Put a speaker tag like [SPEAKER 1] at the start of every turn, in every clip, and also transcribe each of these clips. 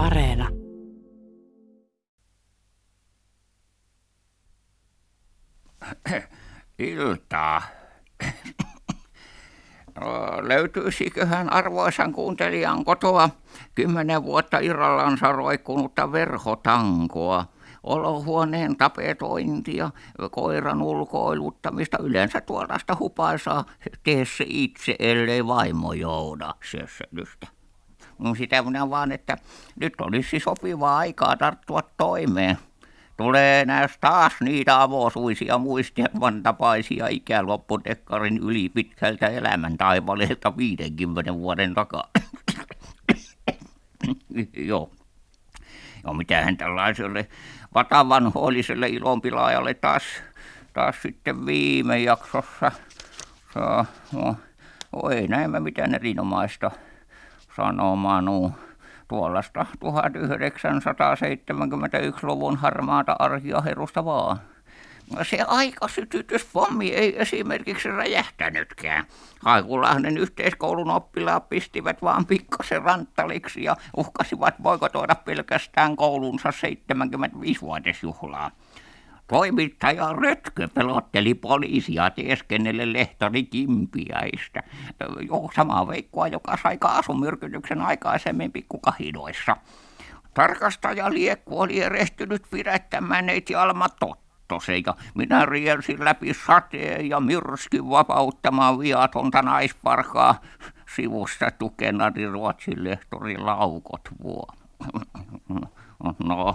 [SPEAKER 1] Areena.
[SPEAKER 2] Iltaa. No, löytyisiköhän arvoisan kuuntelijan kotoa kymmenen vuotta irrallansa roikkunutta verhotankoa, olohuoneen tapetointia, koiran ulkoiluttamista, yleensä tuollaista hupaisaa, tee se itse, ellei vaimo jouda sössölystä. No sitä minä vaan, että nyt olisi sopivaa aikaa tarttua toimeen. Tulee näistä taas niitä avosuisia muistelman tapaisia ikäloppudekkarin yli pitkältä elämän taivaleelta 50 vuoden takaa. Joo. Joo, mitähän tällaiselle vatavanhoilliselle ilonpilaajalle taas, taas sitten viime jaksossa saa, no, oi näemme mitään erinomaista sanomaan. No tuollaista 1971-luvun harmaata arkia herustavaa. Se aikasytytyspommi ei esimerkiksi räjähtänytkään. Haikulahden yhteiskoulun oppilaat pistivät vaan pikkasen ranttaliksi ja uhkasivat boikotoida pelkästään koulunsa 75-vuotisjuhlaa. Toimittaja Rötkö pelotteli poliisia teeskennelle lehtori Kimpiäistä. Jo samaa veikkoa, joka sai kaasumyrkytyksen aikaisemmin pikkukahinoissa. Tarkastaja Liekku oli erehtynyt pidättämään neiti Alma Tottosen ja minä rielsin läpi sateen ja myrskin vapauttamaan viatonta naisparkaa sivusta tukenari Ruotsin lehtori Laukot vuo. No,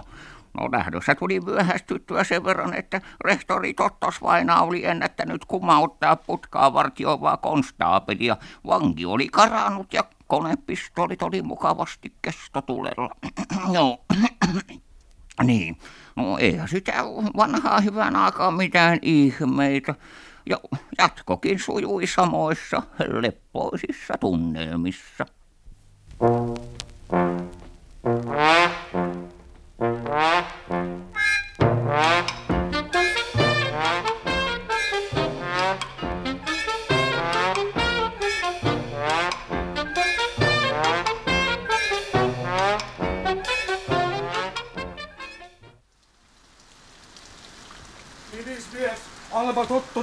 [SPEAKER 2] No lähdössä tuli myöhästyttyä sen verran, että rehtori Tottosvaina oli ennättänyt kumauttaa putkaa vartioivaa konstaapelia. Vanki oli karannut ja konepistolit oli mukavasti kestotulella. no, niin, no eihän sitä vanhaa hyvän aikaa mitään ihmeitä. Ja jatkokin sujui samoissa leppoisissa tunnelmissa.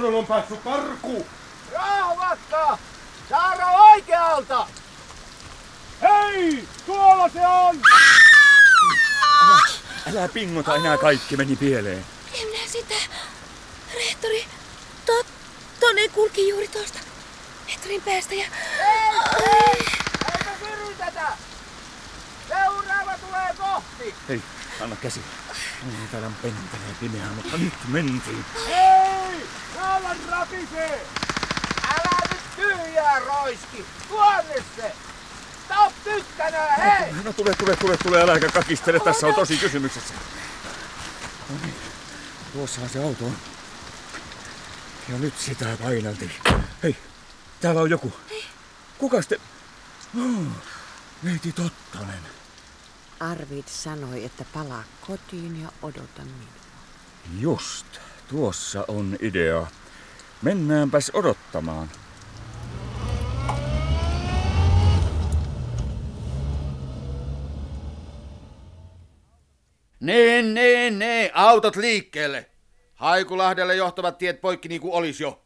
[SPEAKER 3] Tottonen on päässyt karkuun.
[SPEAKER 4] Rauhatta! Saara oikealta!
[SPEAKER 3] Hei! Tuolla se on!
[SPEAKER 5] Älä pingota enää kaikki meni pieleen.
[SPEAKER 6] En minä sitä. Rehtori Tottonen kulki juuri tuosta rehtorin päästä ja...
[SPEAKER 4] Ei! Eipä yritetä! Seuraava tulee kohti!
[SPEAKER 5] Hei, anna käsi. Ei täällä pentelee pimeää, mutta nyt mentiin.
[SPEAKER 4] Hei! Rauhan rapisee! Älä nyt tyhjää roiski! Tuonne se! Stop tykkänä, hei!
[SPEAKER 5] No tule, tule, tule, tule, äläkä kakistele. Tässä on tosi kysymyksessä. No niin, tuossahan se auto on. Ja nyt sitä paineltiin. Hei, täällä on joku. Kuka te... Oh, neiti Tottonen.
[SPEAKER 7] Arvid sanoi, että palaa kotiin ja odota minua.
[SPEAKER 5] Just, tuossa on idea. Mennäänpäs odottamaan.
[SPEAKER 8] Niin, niin, niin. Autot liikkeelle. Haikulahdelle johtavat tiet poikki niin kuin olisi jo.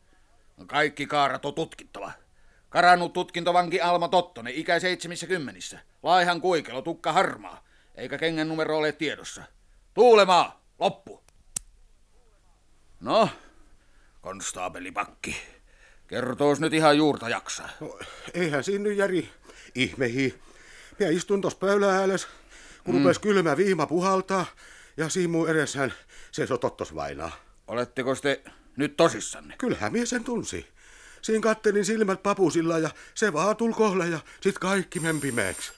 [SPEAKER 8] Kaikki kaarat on tutkittava. Karannut tutkintovanki Alma Tottonen, ikä 70. Laihan kuikelo, tukka harmaa. Eikä kengän numero ole tiedossa. Tuulemaa, loppu. No, konstaapeli Pakki. Kertoos nyt ihan juurta jaksaa.
[SPEAKER 3] No, eihän siinä nyt Jari ihmehi. Minä istun tuossa pöylän ääles, kun mm. rupes kylmä viima puhaltaa, ja siinä mun edessään seisoo Tottosvainaa.
[SPEAKER 8] Oletteko te nyt tosissanne?
[SPEAKER 3] Kyllähän mies sen tunsi. Siinä kattelin silmät papusilla ja se vaan tuli kohle ja sit kaikki men pimeäksi.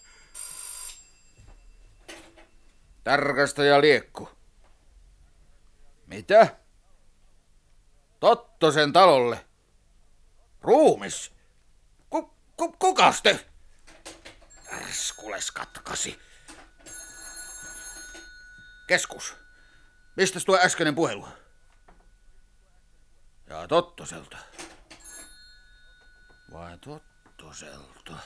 [SPEAKER 8] Tarkastaja Liekku. Mitä? Tottosen talolle. Ruumis? Ku, ku, kukas te? Ärskules katkasi. Keskus. Mistäs tuo äskeinen puhelu? Ja Tottoselta. Vai Tottoselta?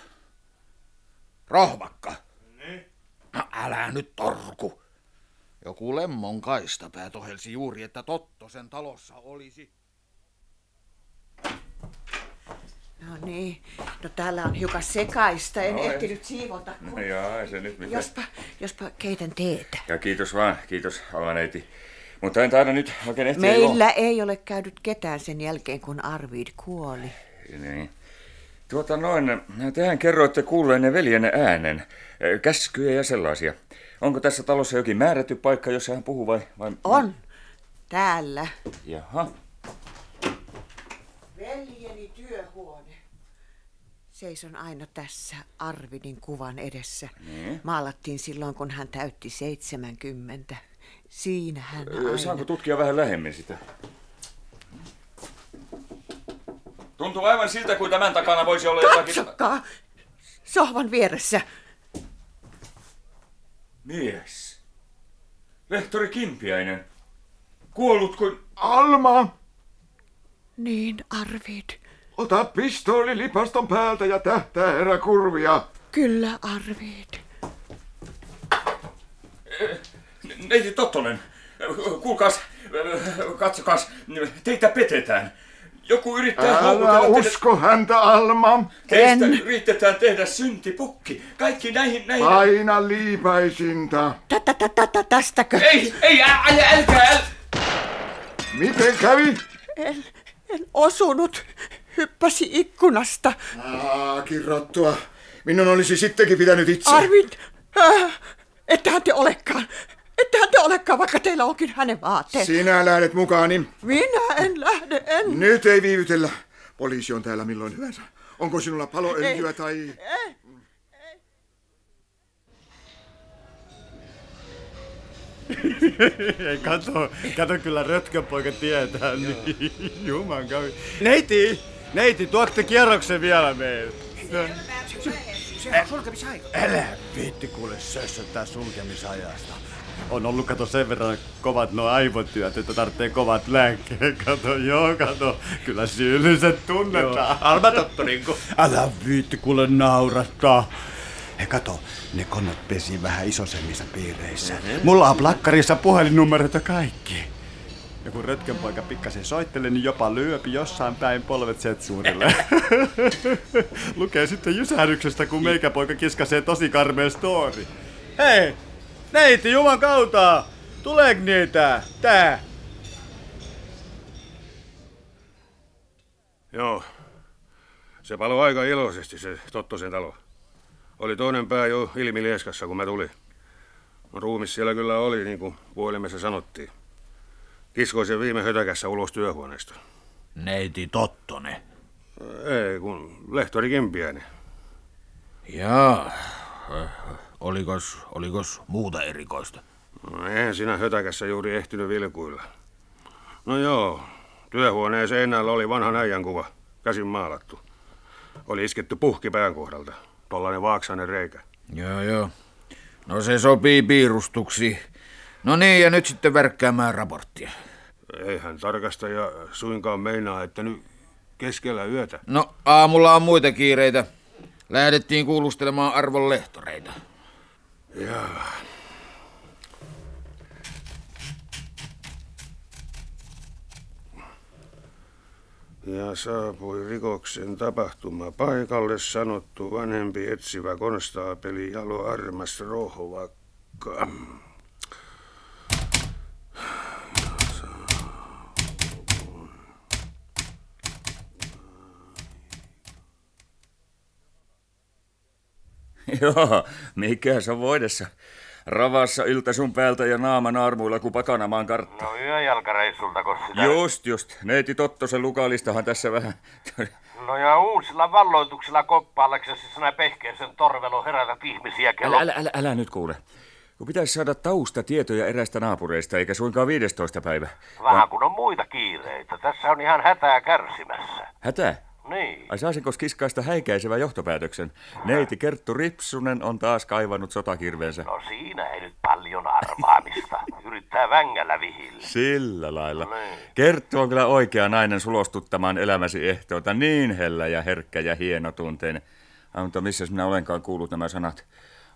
[SPEAKER 8] Rohmakka.
[SPEAKER 3] Ne?
[SPEAKER 8] No älä nyt torku. Joku lemmon kaistapää tohelsi juuri, että Tottosen talossa olisi.
[SPEAKER 7] No niin, no täällä on hiukan sekaista, en
[SPEAKER 5] No, ei.
[SPEAKER 7] ehtinyt siivota. Kun...
[SPEAKER 5] No jaa, ei se nyt mitään.
[SPEAKER 7] Jospa, jospa keitän teetä.
[SPEAKER 5] Ja kiitos vaan, kiitos avaneiti. Mutta en taida nyt oikein ehtiä
[SPEAKER 7] Meillä ei ole käynyt ketään sen jälkeen, kun Arvid kuoli.
[SPEAKER 5] Niin. Tuota noin, tehän kerroitte kuulleenne veljenne äänen, käskyjä ja sellaisia. Onko tässä talossa jokin määrätty paikka, jossa hän puhuu vai? vai...
[SPEAKER 7] On. Täällä.
[SPEAKER 5] Jaha.
[SPEAKER 7] Seison aina tässä Arvidin kuvan edessä.
[SPEAKER 5] Niin.
[SPEAKER 7] Maalattiin silloin, kun hän täytti 70. Siinä hän aina...
[SPEAKER 5] Saanko tutkia vähän lähemmin sitä? Tuntuu aivan siltä, kuin tämän takana voisi olla jotakin...
[SPEAKER 7] Katsokaa! Sohvan vieressä.
[SPEAKER 5] Mies. Lehtori Kimpiäinen. Kuollut kuin...
[SPEAKER 1] Alma,
[SPEAKER 7] Niin, Arvid.
[SPEAKER 1] Ota pistooli lipaston päältä ja tähtää herra kurvia.
[SPEAKER 7] Kyllä, Arvid.
[SPEAKER 5] Neiti Tottonen. Kuulkaas, katsokaas, teitä petetään. Joku yrittää
[SPEAKER 1] Älä usko häntä, Alma.
[SPEAKER 5] Teistä
[SPEAKER 7] En.
[SPEAKER 5] yritetään tehdä syntipukki. Kaikki näihin, näihin...
[SPEAKER 1] Paina liipaisinta.
[SPEAKER 7] Tä- tä- tä- tä- tä- Tästäkö?
[SPEAKER 5] Ei, ei, ä, älä, älkää, äl...
[SPEAKER 1] Miten kävi?
[SPEAKER 7] En, en osunut. Hyppäsi ikkunasta.
[SPEAKER 3] Aa, kirottua. Minun olisi sittenkin pitänyt itse.
[SPEAKER 7] Arvid, äh, ettehän te olekaan. Ettehän te olekaan, vaikka teillä onkin hänen vaatteet.
[SPEAKER 3] Sinä lähdet mukaani.
[SPEAKER 7] Minä en lähde, en.
[SPEAKER 3] Nyt ei viivytellä. Poliisi on täällä milloin hyvänsä. Onko sinulla paloöljyä tai...
[SPEAKER 9] Ei, kato, kato kyllä Rötkönpoika tietää, niin juman kävi. Neiti, neiti, tuotte kierroksen vielä meille. Älä viitti kuule sössöttää sulkemisajasta. On ollut kato sen verran kovat nuo aivotyöt, että tarvitsee kovat lääkkeet. Kato, joo, kato. Kyllä syylliset tunnetaan.
[SPEAKER 4] Alma Tottorinko.
[SPEAKER 9] Älä viitti kuule naurattaa. He kato, ne konnat pesi vähän isosemmissa piireissä. Mulla on plakkarissa puhelinnumerot ja kaikki. Ja kun Rötkönpoika pikkasen soittelee, niin jopa lyöpi jossain päin polvet Zetsuurille. Lukee sitten jysähdyksestä, kun meikäpoika kiskasee tosi karmeen story. Hei! Neiti, juman kautta! Tuleek niitä? Tää!
[SPEAKER 10] Joo. Se paloi aika iloisesti se Tottosen talo. Oli toinen pää jo ilmi lieskassa, kun mä tulin. Ruumis siellä kyllä oli, niin kuin puhelimessa sanottiin. Kiskoin sen viime hötäkässä ulos työhuoneesta.
[SPEAKER 4] Neiti Tottonen.
[SPEAKER 10] Ei, kun lehtori Kempiäinen.
[SPEAKER 4] Jaa. Olikos, olikos muuta erikoista?
[SPEAKER 10] No, eihän siinä hötäkässä juuri ehtinyt vilkuilla. No joo, työhuoneen seinällä oli vanhan äijän kuva, käsin maalattu. Oli isketty puhki pään kohdalta, tollainen vaaksainen reikä.
[SPEAKER 4] Joo, joo. No se sopii piirustuksi. No niin, ja nyt sitten värkkäämään raporttia.
[SPEAKER 10] Eihän tarkastaja suinkaan meinaa, että nyt keskellä yötä.
[SPEAKER 4] No, aamulla on muita kiireitä. Lähdettiin kuulustelemaan arvon lehtoreita.
[SPEAKER 10] Jaa. Ja saapui rikoksen tapahtuma paikalle sanottu vanhempi etsivä konstaapeli Jalo Armas Rohvakka.
[SPEAKER 5] Joo, mikä se on voidessa. Ravassa yltä sun päältä ja naaman armuilla kuin pakanamaan kartta.
[SPEAKER 11] No yöjalkareissulta, kun sitä...
[SPEAKER 5] Just, just. Neiti Tottosen lukalistahan tässä vähän.
[SPEAKER 11] No ja uusilla valloituksilla koppaalaksesi sinä pehkeisen torvelo herätät ihmisiä kello...
[SPEAKER 5] Älä, älä, älä, älä nyt kuule. Kun pitäisi saada taustatietoja erästä naapureista, eikä suinkaan 15. päivä.
[SPEAKER 11] Vähän kun on muita kiireitä. Tässä on ihan hätää kärsimässä.
[SPEAKER 5] Hätä?
[SPEAKER 11] Niin.
[SPEAKER 5] Ai saisinko kiskaista häikäisevän johtopäätöksen? Neiti Kerttu Ripsunen on taas kaivannut sotakirveensä.
[SPEAKER 11] No siinä ei nyt paljon arvaamista. Yrittää vängällä vihillä.
[SPEAKER 5] Sillä lailla.
[SPEAKER 11] Niin.
[SPEAKER 5] Kerttu on kyllä oikea nainen sulostuttamaan elämäsi ehtoota. Niin hellä ja herkkä ja hienotunteinen. Mutta missä minä olenkaan kuullut nämä sanat?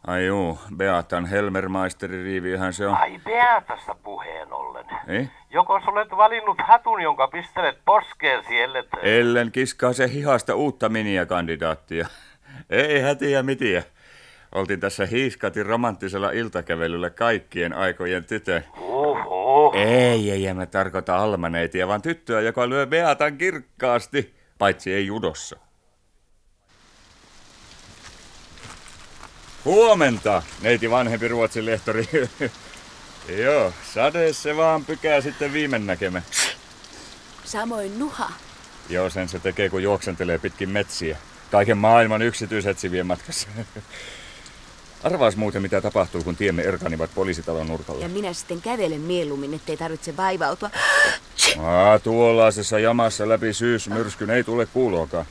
[SPEAKER 5] Ai juu, Beatan Helmermaisteri riiviöhän se on.
[SPEAKER 11] Ai Beatasta puheen ollen.
[SPEAKER 5] Ei?
[SPEAKER 11] Joko olet valinnut hatun, jonka pistelet poskeesi, ellet...
[SPEAKER 5] Ellen kiskaa se hihasta uutta miniä-kandidaattia. Ei hätiä mitiä. Oltiin tässä Hiiskatin romanttisella iltakävelyllä kaikkien aikojen tytön.
[SPEAKER 11] Oho.
[SPEAKER 5] Ei, ei, en mä tarkoita almaneitia, vaan tyttöä, joka lyö Beatan kirkkaasti, paitsi ei judossa. Huomenta, neiti vanhempi Ruotsin lehtori. Joo, sade se vaan pykää sitten viime näkemä.
[SPEAKER 6] Samoin Nuha.
[SPEAKER 5] Joo, sen se tekee, kun juoksentelee pitkin metsiä. Kaiken maailman yksityisetsivien matkassa. Arvaas muuten, mitä tapahtuu, kun tiemme erkanivat poliisitalon nurkalla.
[SPEAKER 6] Ja minä sitten kävelen mieluummin, ettei tarvitse vaivautua.
[SPEAKER 5] Aa, tuollaisessa jamassa läpi syysmyrskyn ei tule kuuloakaan.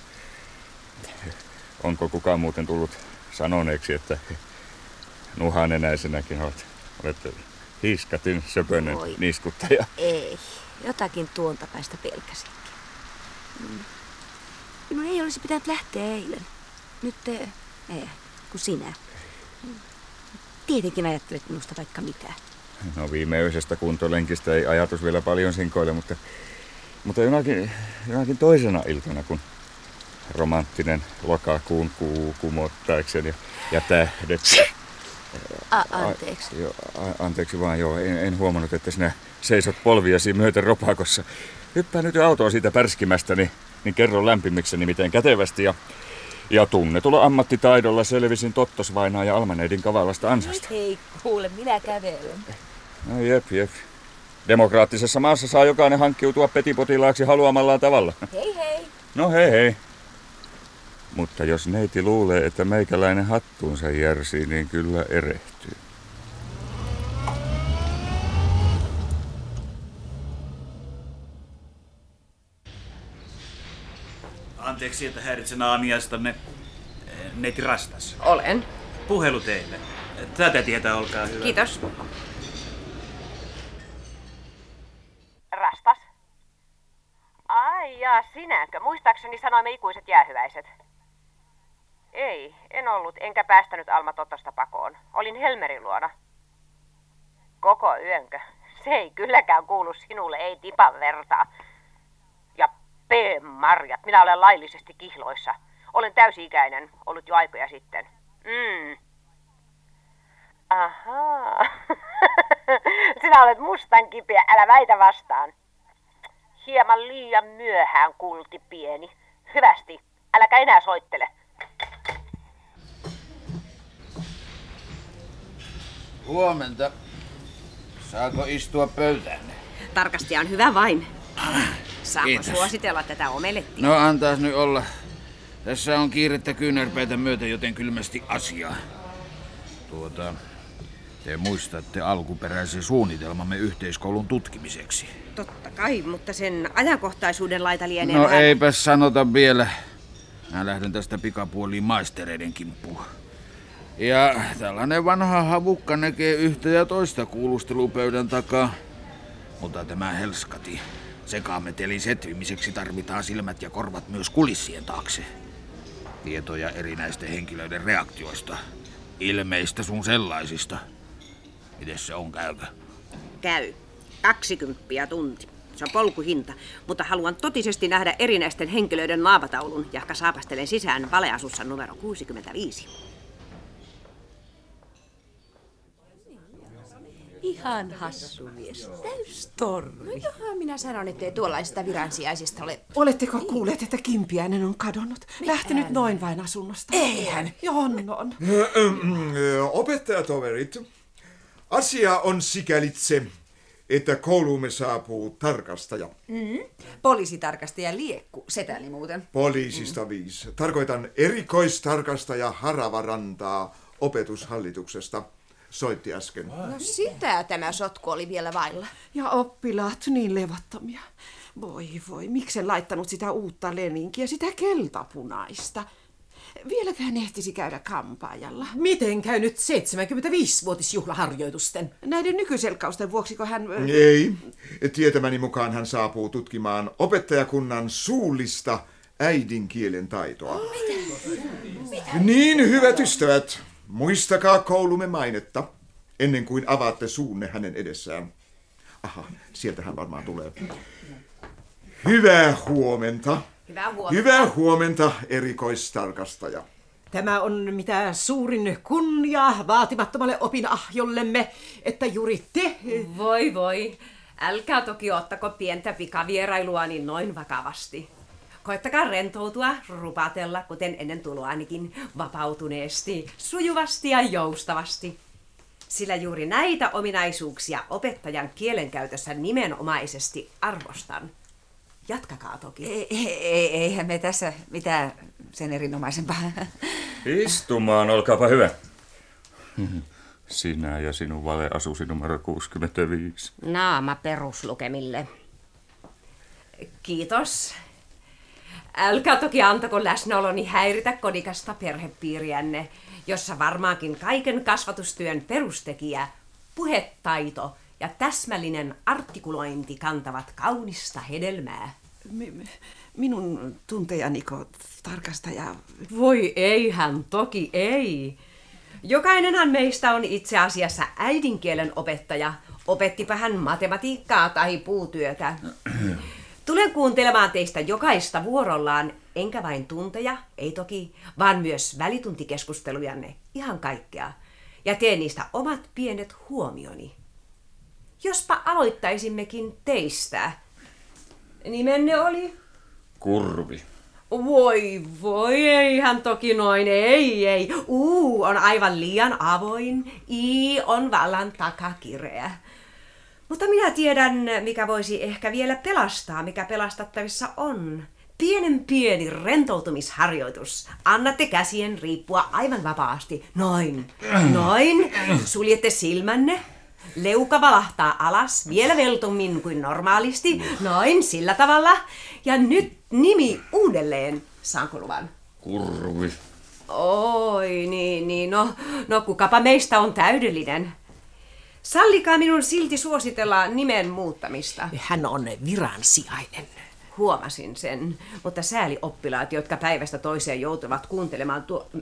[SPEAKER 5] Onko kukaan muuten tullut sanoneeksi, että nuhanenäisenäkin olet, olet hiiskatin söpönen
[SPEAKER 6] Voi.
[SPEAKER 5] niskuttaja?
[SPEAKER 6] Ei, jotakin tuonta päästä pelkäsinkin. Mm. Minun ei olisi pitänyt lähteä eilen. Nyt te, ei, kun sinä. Mm. Tietenkin ajattelet minusta vaikka mitä.
[SPEAKER 5] No viimeisestä kuntolenkistä ei ajatus vielä paljon sinkoile, mutta, mutta jonakin, jonakin toisena iltana, kun romanttinen lokakuun kuu kumottaakseni ja, ja tähdet.
[SPEAKER 6] A- anteeksi.
[SPEAKER 5] A, jo, a, anteeksi vaan, joo. En, en huomannut, että sinä seisot polviasi myöten ropakossa. Hyppää nyt jo autoa siitä pärskimästä, niin, niin kerro lämpimikseni miten kätevästi ja, ja tunnetulla ammattitaidolla selvisin Tottosvainaa ja Almaneidin kavalasta ansasta.
[SPEAKER 6] Hei, kuule, minä kävelen.
[SPEAKER 5] No jep, jep. Demokraattisessa maassa saa jokainen hankkiutua petipotilaaksi haluamallaan tavalla.
[SPEAKER 6] Hei hei.
[SPEAKER 5] No hei hei. Mutta jos neiti luulee, että meikäläinen hattuunsa järsii, niin kyllä erehtyy.
[SPEAKER 12] Anteeksi, että häiritsen aamiaistanne. Eh, Neiti Rastas.
[SPEAKER 7] Olen.
[SPEAKER 12] Puhelu teille. Tätä tietää, olkaa hyvä.
[SPEAKER 7] Kiitos.
[SPEAKER 13] Rastas? Ai jaa, sinäkö? Muistaakseni sanoimme ikuiset jäähyväiset. Ei, en ollut, enkä päästänyt Alma Totosta pakoon. Olin Helmerin luona. Koko yönkö? Se ei kylläkään kuulu sinulle, ei tipan vertaa. Ja P-marjat, minä olen laillisesti kihloissa. Olen täysi-ikäinen, ollut jo aikoja sitten. Mm. Ahaa. Sinä olet mustan kipeä, älä väitä vastaan. Hieman liian myöhään, kulti pieni. Hyvästi, äläkä enää soittele.
[SPEAKER 8] Huomenta. Saako istua pöytään?
[SPEAKER 7] Tarkastaja on hyvä vain. Saako
[SPEAKER 8] Kiitos.
[SPEAKER 7] suositella tätä omelettia?
[SPEAKER 8] No antaas nyt olla. Tässä on kiirettä kyynärpäitä myöten, joten kylmästi asiaa. Tuota, te muistatte alkuperäisen suunnitelmamme yhteiskoulun tutkimiseksi.
[SPEAKER 7] Totta kai, mutta sen ajankohtaisuuden laita lienee
[SPEAKER 8] No
[SPEAKER 7] vähän...
[SPEAKER 8] eipä sanota vielä. Mä lähden tästä pikapuoliin maistereiden kimppuun. Ja tällainen vanha havukka näkee yhtä ja toista kuulustelupöydän takaa. Mutta tämä helskati sekaametelin setvimiseksi tarvitaan silmät ja korvat myös kulissien taakse. Tietoja erinäisten henkilöiden reaktioista. Ilmeistä sun sellaisista. Miten se on, käykö?
[SPEAKER 7] Käy. 20 tunti. Se on polkuhinta, mutta haluan totisesti nähdä erinäisten henkilöiden naavataulun, jahka saapastelen sisään valeasussa numero 65.
[SPEAKER 14] Ihan hassu mies. Täys torri. No johan minä sanon, ettei tuollaisista viransijaisista ole...
[SPEAKER 15] Oletteko kuulleet, että Kimpiäinen on kadonnut? Lähtenyt noin vain asunnosta?
[SPEAKER 14] Eihän.
[SPEAKER 15] On, on.
[SPEAKER 1] Opettajatoverit, asia on sikälitse, että kouluumme saapuu tarkastaja.
[SPEAKER 14] Mm. Poliisitarkastaja Liekku, setäni muuten.
[SPEAKER 1] Poliisista viisi. Tarkoitan erikoistarkastaja Haravarantaa opetushallituksesta. Soitti äsken.
[SPEAKER 14] No sitä tämä sotku oli vielä vailla.
[SPEAKER 15] Ja oppilaat niin levottomia. Voi voi, miksen laittanut sitä uutta leninkiä, sitä keltapunaista. Vieläkään ehtisi käydä kampaajalla.
[SPEAKER 16] Miten käy nyt 75-vuotisjuhlaharjoitusten?
[SPEAKER 15] Näiden nykyselkausten vuoksi, kun hän...
[SPEAKER 1] Ei. Tietämäni mukaan hän saapuu tutkimaan opettajakunnan suullista äidinkielen taitoa. Niin, hyvät ystävät. Muistakaa koulumme mainetta, ennen kuin avaatte suunne hänen edessään. Aha, sieltä hän varmaan tulee. Hyvää huomenta.
[SPEAKER 16] Hyvää huomenta.
[SPEAKER 1] Hyvää huomenta, erikoistarkastaja.
[SPEAKER 15] Tämä on mitä suurin kunnia vaatimattomalle opinahjollemme, että juuri te...
[SPEAKER 16] Voi voi. Älkää toki ottako pientä pikavierailua niin noin vakavasti. Koettakaa rentoutua, rupatella, kuten ennen tuloanikin, vapautuneesti, sujuvasti ja joustavasti. Sillä juuri näitä ominaisuuksia opettajan kielenkäytössä nimenomaisesti arvostan. Jatkakaa toki.
[SPEAKER 17] Ei, ei, eihän me tässä mitään sen erinomaisempaa.
[SPEAKER 5] Istumaan, olkaapa hyvä. Sinä ja sinun valeasusi numero 65.
[SPEAKER 7] Naama peruslukemille.
[SPEAKER 16] Kiitos. Älkää toki antako läsnäoloni häiritä kodikasta perhepiiriänne, jossa varmaankin kaiken kasvatustyön perustekijä, puhetaito ja täsmällinen artikulointi kantavat kaunista hedelmää.
[SPEAKER 15] Mi- minun tuntejaniko tarkastaja...
[SPEAKER 16] Voi eihän, toki ei. Jokainenhan meistä on itse asiassa äidinkielen opettaja. Opettipa hän matematiikkaa tai puutyötä. Tulen kuuntelemaan teistä jokaista vuorollaan, enkä vain tunteja, ei toki, vaan myös välituntikeskustelujanne, ihan kaikkea. Ja teen niistä omat pienet huomioni. Jospa aloittaisimmekin teistä. Nimenne oli?
[SPEAKER 5] Kurvi.
[SPEAKER 16] Voi voi, eihän toki noin, ei ei. U on aivan liian avoin, I on vallan takakireä. Mutta minä tiedän, mikä voisi ehkä vielä pelastaa, mikä pelastattavissa on. Pienen pieni rentoutumisharjoitus. Annatte käsien riippua aivan vapaasti. Noin, noin. Suljette silmänne. Leuka valahtaa alas vielä veltummin kuin normaalisti. Noin, sillä tavalla. Ja nyt nimi uudelleen. Saanko luvan?
[SPEAKER 5] Kurvi.
[SPEAKER 16] Oi, niin, niin. No, no kukapa meistä on täydellinen. Sallikaa minun silti suositella nimen muuttamista.
[SPEAKER 15] Hän on viransijainen.
[SPEAKER 16] Huomasin sen, mutta sääli oppilaat, jotka päivästä toiseen joutuvat kuuntelemaan tuo...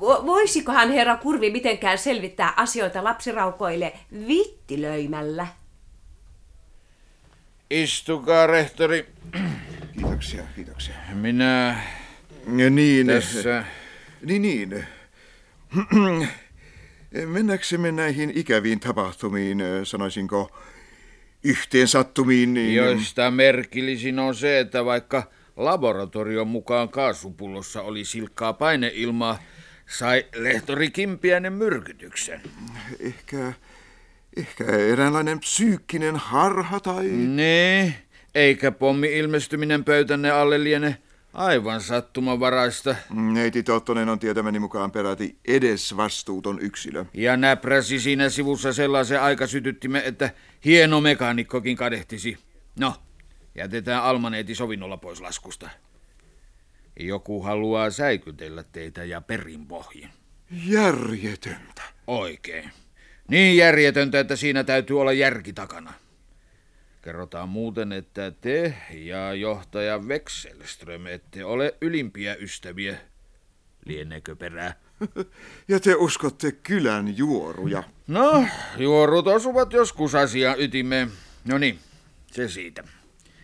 [SPEAKER 16] Vo- Voisikohan herra Kurvi mitenkään selvittää asioita lapsiraukoille vittilöimällä?
[SPEAKER 8] Istukaa, rehtori.
[SPEAKER 1] Kiitoksia, kiitoksia.
[SPEAKER 8] Minä
[SPEAKER 1] Ja niin,
[SPEAKER 8] tässä...
[SPEAKER 1] Niin, niin. Mennäksemme näihin ikäviin tapahtumiin, sanoisinko, yhteensattumiin, niin...
[SPEAKER 8] Joista merkillisin on se, että vaikka laboratorion mukaan kaasupullossa oli silkkaa paineilmaa, sai lehtori Kimpiäinen myrkytyksen.
[SPEAKER 1] Ehkä, ehkä eräänlainen psyykkinen harha tai...
[SPEAKER 8] Nee, eikä pommi ilmestyminen pöytänne alle liene aivan sattumanvaraista.
[SPEAKER 1] Neiti Tottonen on tietämäni mukaan peräti edes vastuuton yksilö.
[SPEAKER 8] Ja näpräsi siinä sivussa sellaisen aikasytyttimen, että hieno mekaanikkokin kadehtisi. No, jätetään Almaneeti sovinnolla pois laskusta. Joku haluaa säikytellä teitä ja perinpohjin.
[SPEAKER 1] Järjetöntä.
[SPEAKER 8] Oikein. Niin järjetöntä, että siinä täytyy olla järki takana. Kerrotaan muuten, että te ja johtaja Wexelström ette ole ylimpiä ystäviä. Lieneekö perää?
[SPEAKER 1] Ja te uskotte kylän juoruja.
[SPEAKER 8] No, juorut osuvat joskus asian ytimeen. No niin, se siitä.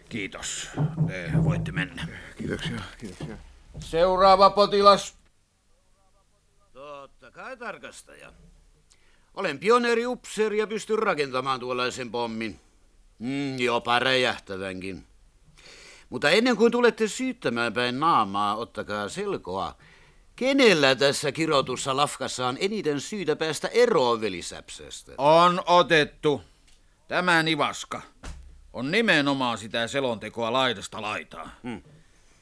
[SPEAKER 8] Kiitos. Te voitte mennä.
[SPEAKER 1] Kiitoksia, kiitoksia.
[SPEAKER 8] Seuraava potilas.
[SPEAKER 18] Totta kai tarkastaja. Olen pioneeriupseeri ja pystyn rakentamaan tuollaisen pommin. Mm, jopa räjähtävänkin. Mutta ennen kuin tulette syyttämään päin naamaa, ottakaa selkoa. Kenellä tässä kirotussa lafkassa on eniten syytä päästä eroon velisäpsästä?
[SPEAKER 8] On otettu. Tämä nivaska on nimenomaan sitä selontekoa laidasta laitaa.
[SPEAKER 18] Hmm.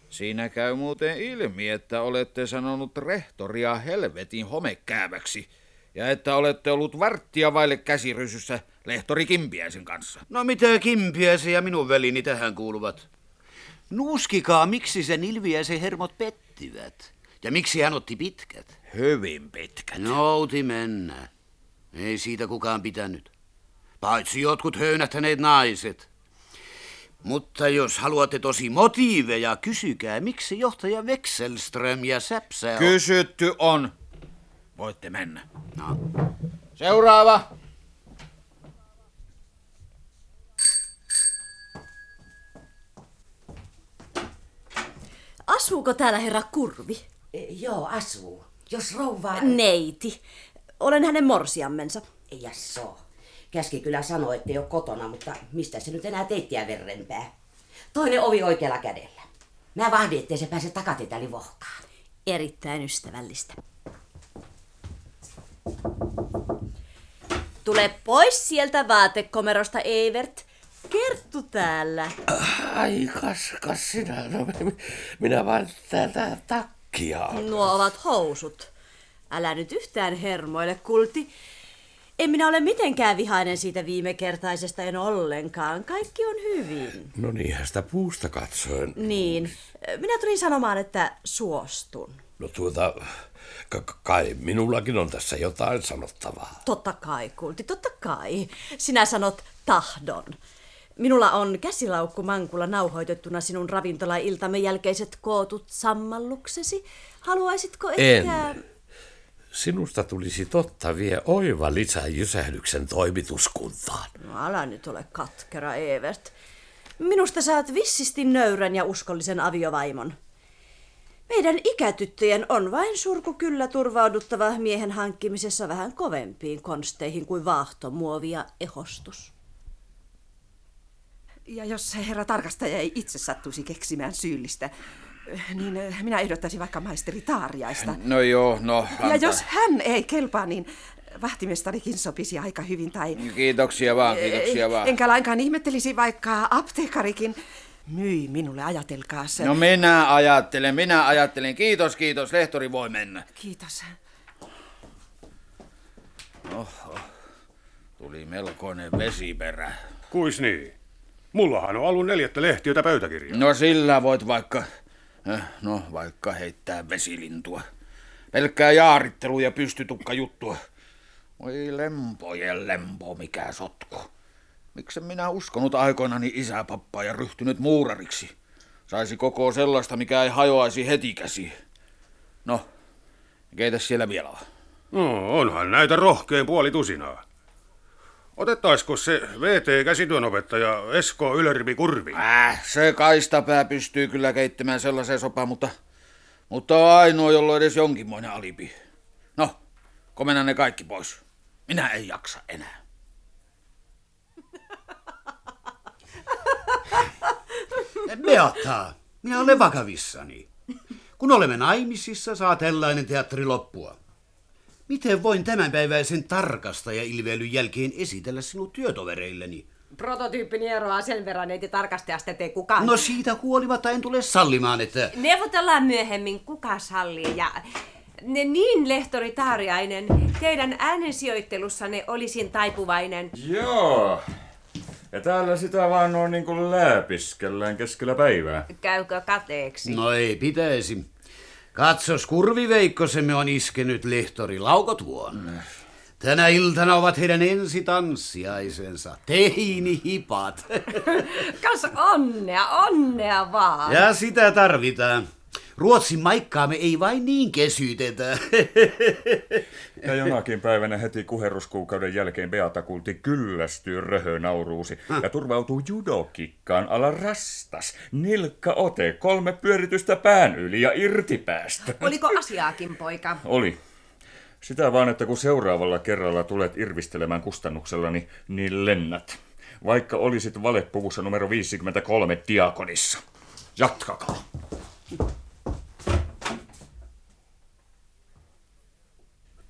[SPEAKER 8] Siinä käy muuten ilmi, että olette sanonut rehtoria helvetin homekääväksi ja että olette ollut varttia vaille käsirysyssä lehtori Kimpiäisen kanssa.
[SPEAKER 18] No mitä Kimpiäisen ja minun velini tähän kuuluvat? Nuuskikaa, miksi sen Ilviäisen hermot pettivät. Ja miksi hän otti pitkät?
[SPEAKER 8] Hyvin pitkät.
[SPEAKER 18] Nouti mennä. Ei siitä kukaan pitänyt. Paitsi jotkut höynättäneet naiset. Mutta jos haluatte tosi motiiveja, kysykää, miksi johtaja Wexelström ja Säpsä...
[SPEAKER 8] Kysytty on. Voitte mennä.
[SPEAKER 18] No.
[SPEAKER 8] Seuraava.
[SPEAKER 19] Asuuko täällä herra Kurvi?
[SPEAKER 20] Joo, asuu. Jos rouva...
[SPEAKER 19] Neiti. Olen hänen morsiammensa.
[SPEAKER 20] Jasso. Käski kyllä sanoi, että ei ole kotona, mutta mistä se nyt enää teittiä verrenpää? Toinen ovi oikealla kädellä. Mä vahdin, ettei se pääse takatetäli vohkaan.
[SPEAKER 19] Erittäin ystävällistä. Tule pois sieltä vaatekomerosta, Evert. Kerttu täällä.
[SPEAKER 11] Ai kaskas sinä, no minä vaan täältä takkia.
[SPEAKER 19] Nuo ovat housut. Älä nyt yhtään hermoille, kulti. En minä ole mitenkään vihainen siitä viime kertaisesta, en ollenkaan. Kaikki on hyvin.
[SPEAKER 11] No niinhän sitä puusta katsoen.
[SPEAKER 19] Niin. Minä tulin sanomaan, että suostun.
[SPEAKER 11] No tuota, k- kai minullakin on tässä jotain sanottavaa.
[SPEAKER 19] Totta kai, kulti, totta kai. Sinä sanot tahdon. Minulla on käsilaukku mankulla nauhoitettuna sinun ravintola-iltamme jälkeiset kootut sammalluksesi. Haluaisitko ehkä...
[SPEAKER 11] En. Sinusta tulisi totta vie oiva lisä jysähdyksen toimituskuntaan.
[SPEAKER 19] No älä nyt ole katkera, Evert. Minusta saat vissisti nöyrän ja uskollisen aviovaimon. Meidän ikätyttöjen on vain surku kyllä turvauduttava miehen hankkimisessa vähän kovempiin konsteihin kuin vaahtomuovi ja ehostus.
[SPEAKER 15] Ja jos herra tarkastaja ei itse sattuisi keksimään syyllistä, niin eh, minä ehdottaisin vaikka maisteri Taariaista.
[SPEAKER 8] No joo, no...
[SPEAKER 15] Ja
[SPEAKER 8] anta-
[SPEAKER 15] jos hän ei kelpaa, niin vahtimestarikin sopisi aika hyvin tai...
[SPEAKER 8] Kiitoksia vaan, kiitoksia vaan.
[SPEAKER 15] Enkä lainkaan ihmettelisi vaikka apteekarikin myi minulle, ajatelkaa se.
[SPEAKER 8] No minä ajattelen, minä ajattelen. Kiitos, kiitos. Lehtori voi mennä.
[SPEAKER 15] Kiitos.
[SPEAKER 8] Oho, tuli melkoinen vesiperä.
[SPEAKER 10] Kuis niin? Mullahan on ollut neljättä lehtiötä pöytäkirjaa.
[SPEAKER 8] No sillä voit vaikka, eh, no vaikka heittää vesilintua. Pelkkää jaarittelu ja pystytukka juttua. Oi lempojen lempo, mikä sotku. Miksi minä uskonut aikoinani isäpappaa ja ryhtynyt muurariksi? Saisi koko sellaista, mikä ei hajoaisi heti käsi. No, keitä siellä vielä on?
[SPEAKER 10] No, onhan näitä rohkein puoli tusinaa. Otettaisiko se VT-käsityönopettaja Esko Ylärvi Kurvi?
[SPEAKER 8] Äh, se kaistapää pystyy kyllä keittämään sellaisen sopan, mutta, mutta on ainoa, jolla on edes jonkinmoinen alibi. No, komennan ne kaikki pois. Minä en jaksa enää.
[SPEAKER 18] Beata, minä olen vakavissani. Kun olemme naimisissa, saa tällainen teatteri loppua. Miten voin tämänpäiväisen tarkastaja-ilveilyn jälkeen esitellä sinut työtovereilleni?
[SPEAKER 16] Prototyyppini eroaa sen verran, ei tarkastajasta ettei kukaan.
[SPEAKER 18] No siitä huolimatta en tule sallimaan, että...
[SPEAKER 16] Neuvotellaan myöhemmin, kuka sallii ja... Ne niin, lehtori Taariainen, teidän äänensijoittelussanne olisin taipuvainen.
[SPEAKER 5] Joo. Ja täällä sitä vaan noin niin kuin läpiskellään keskellä päivää.
[SPEAKER 16] Käykö kateeksi?
[SPEAKER 18] No ei pitäisi. Katsos, kurviveikkosemme on iskenyt lehtori laukotuon. Tänä iltana ovat heidän ensitanssiaisensa, teini-hipat.
[SPEAKER 16] Kas onnea, onnea vaan.
[SPEAKER 18] Ja sitä tarvitaan. Ruotsin maikkaamme ei vain niin kesytetä.
[SPEAKER 5] Ja jonakin päivänä heti kuherruskuukauden jälkeen Beata kuulti kyllästyy röhönauruusi ja turvautuu judokikkaan ala rastas. Nilkka ote, kolme pyöritystä pään yli ja irti päästä.
[SPEAKER 16] Oliko asiaakin, poika?
[SPEAKER 5] Oli. Sitä vaan, että kun seuraavalla kerralla tulet irvistelemään kustannuksellani, niin lennät. Vaikka olisit valepuvussa numero 53 diakonissa. Jatkakaa.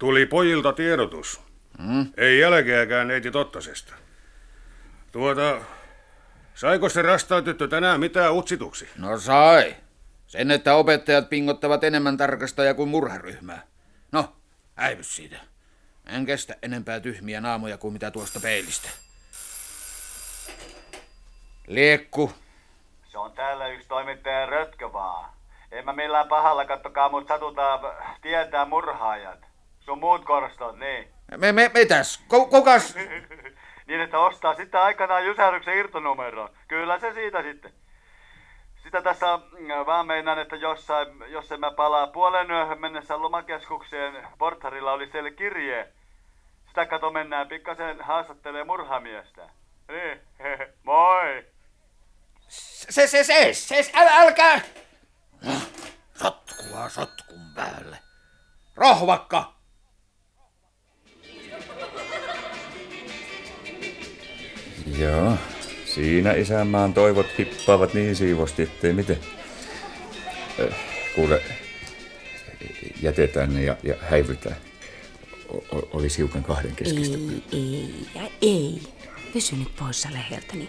[SPEAKER 10] Tuli pojilta tiedotus.
[SPEAKER 8] Hmm?
[SPEAKER 10] Ei jälkeäkään neiti Tottasesta. Tuota, saiko se rastautyttö tänään mitään utsituksi?
[SPEAKER 8] No sai. Sen, että opettajat pingottavat enemmän tarkastajaa kuin murharyhmää. No, äivys siitä. En kestä enempää tyhmiä naamoja kuin mitä tuosta peilistä. Liekku.
[SPEAKER 21] Se on täällä yksi toimittaja Rötkö vaan. En mä millään pahalla, kattokaa, mut satutaan tietää murhaajat. Sun muut korstot, niin.
[SPEAKER 8] Me, me, mitäs? Ku- Kukas?
[SPEAKER 21] niin että ostaa sitten aikanaan Jysäryksen irtonumeron. Kyllä se siitä sitten. Sitä tässä mm, vaan meinaan, että jossain, jos en mä palaa puolen yöhön mennessä lomakeskukseen, portarilla oli siellä kirje. Sitä kato mennään pikkasen haastattelee murhamiestä. Niin, moi!
[SPEAKER 8] Se, se, se, se, älä, älkää! Sotkua sotkun päälle. Rohvakka!
[SPEAKER 5] Joo, siinä isänmaan toivot hippaavat niin siivosti, ettei miten. Kuule, jätetään ne ja, ja häivytään. O- o- olisi hiukan kahden keskistä.
[SPEAKER 6] Ei, ei ja ei. Pysy nyt poissa läheltäni.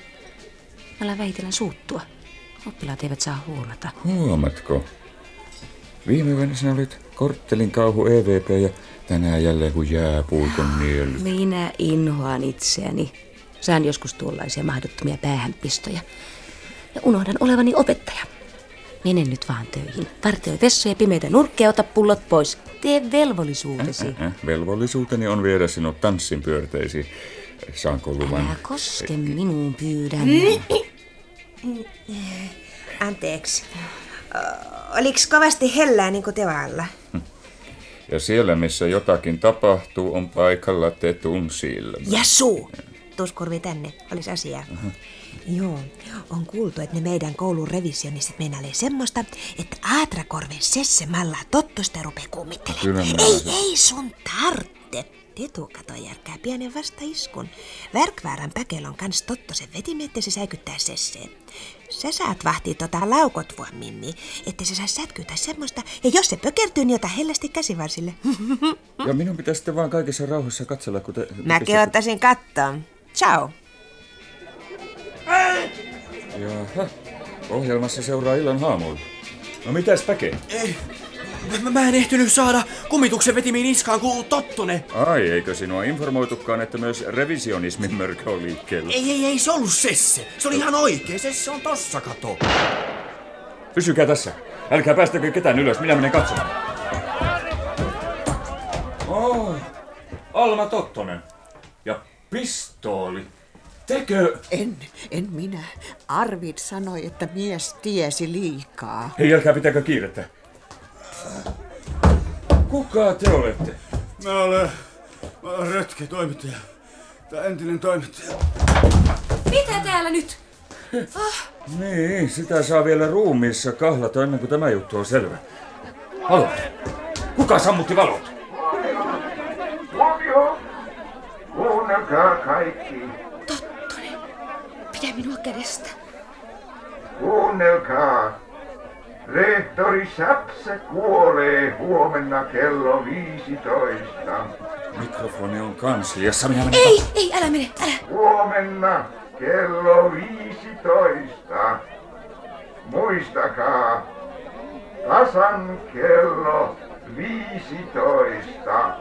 [SPEAKER 6] Mä alan vähitellen suuttua. Oppilaat eivät saa huomata.
[SPEAKER 5] Huomatko? Viime yönä sinä olit korttelin kauhu EVP ja tänään jälleen kuin jääpuikon nielu.
[SPEAKER 6] Minä inhoan itseäni. Saan joskus tuollaisia mahdottomia päähänpistoja. Ja unohdan olevani opettaja. Mene nyt vaan töihin. Vartioi vessoja, pimeitä nurkkeja, ota pullot pois. Tee velvollisuutesi.
[SPEAKER 5] Äh, äh, velvollisuuteni on viedä sinut tanssin pyörteisiin. Saanko luvan?
[SPEAKER 6] Älä koske minuun, pyydän.
[SPEAKER 7] Anteeksi. Oliko kovasti hellää niin kuin tevaalla?
[SPEAKER 5] Ja siellä, missä jotakin tapahtuu, on paikalla tetun silmä.
[SPEAKER 7] Ja suu! Tuskurvi tänne, olisi asiaa. Joo, on kuultu, että ne meidän koulun revisionistit meinailee semmoista, että Aatrakorven Sesse mallaa tottosta ja rupee kummittelemaan. Ei,
[SPEAKER 5] sen-
[SPEAKER 7] ei sun tartte. Tetu kato järkää pienen vastaiskun. Värkväärän päkelon kans tottosen vetimette se säikyttää Sesseen. Sä saat vahtia tota laukot vuon, Mimmi, että se saisi sätkytä semmoista, ja jos se pökertyy, niin ota hellästi käsivarsille.
[SPEAKER 5] Ja minun pitää sitten vaan kaikessa rauhassa katsella, kun te...
[SPEAKER 7] Mäkin ottaisin kattoon. Ciao.
[SPEAKER 5] Jaha, ohjelmassa seuraa illan haamuilla. No mitäs Päke?
[SPEAKER 22] Ei, mä, mä en ehtinyt saada kumituksen vetimiin niskaan kuin Tottonen.
[SPEAKER 5] Ai, eikö sinua informoitukaan, että myös revisionismin mörkö on liikkeellä?
[SPEAKER 22] Ei, ei, ei se ollut Sesse. Se oli ihan oikein. Sesse on tossa, kato.
[SPEAKER 5] Pysykää tässä. Älkää päästäkö ketään ylös, minä menen katsomaan. Oh, Alma Tottonen. Pistooli. Tekö...
[SPEAKER 23] En, en minä. Arvid sanoi, että mies tiesi liikaa.
[SPEAKER 5] Hei, älkää pitäkö kiirettä. Kuka te olette?
[SPEAKER 9] Mä olen, mä olen Rötke, toimittaja. Tää entinen toimittaja.
[SPEAKER 24] Mitä täällä nyt? Ah,
[SPEAKER 5] Niin, sitä saa vielä ruumiissa kahlata ennen kuin tämä juttu on selvä. Valot. Kuka sammutti valot?
[SPEAKER 1] Kuunnelkaa kaikki.
[SPEAKER 6] Pidä minua kädestä.
[SPEAKER 1] Kuunnelkaa. Rehtori Säpsä kuolee huomenna kello 15.
[SPEAKER 5] Mikrofoni on kansliassa, minä menen...
[SPEAKER 6] Ei, ei, älä mene, älä.
[SPEAKER 1] Huomenna kello 15. Muistakaa, tasan kello 15.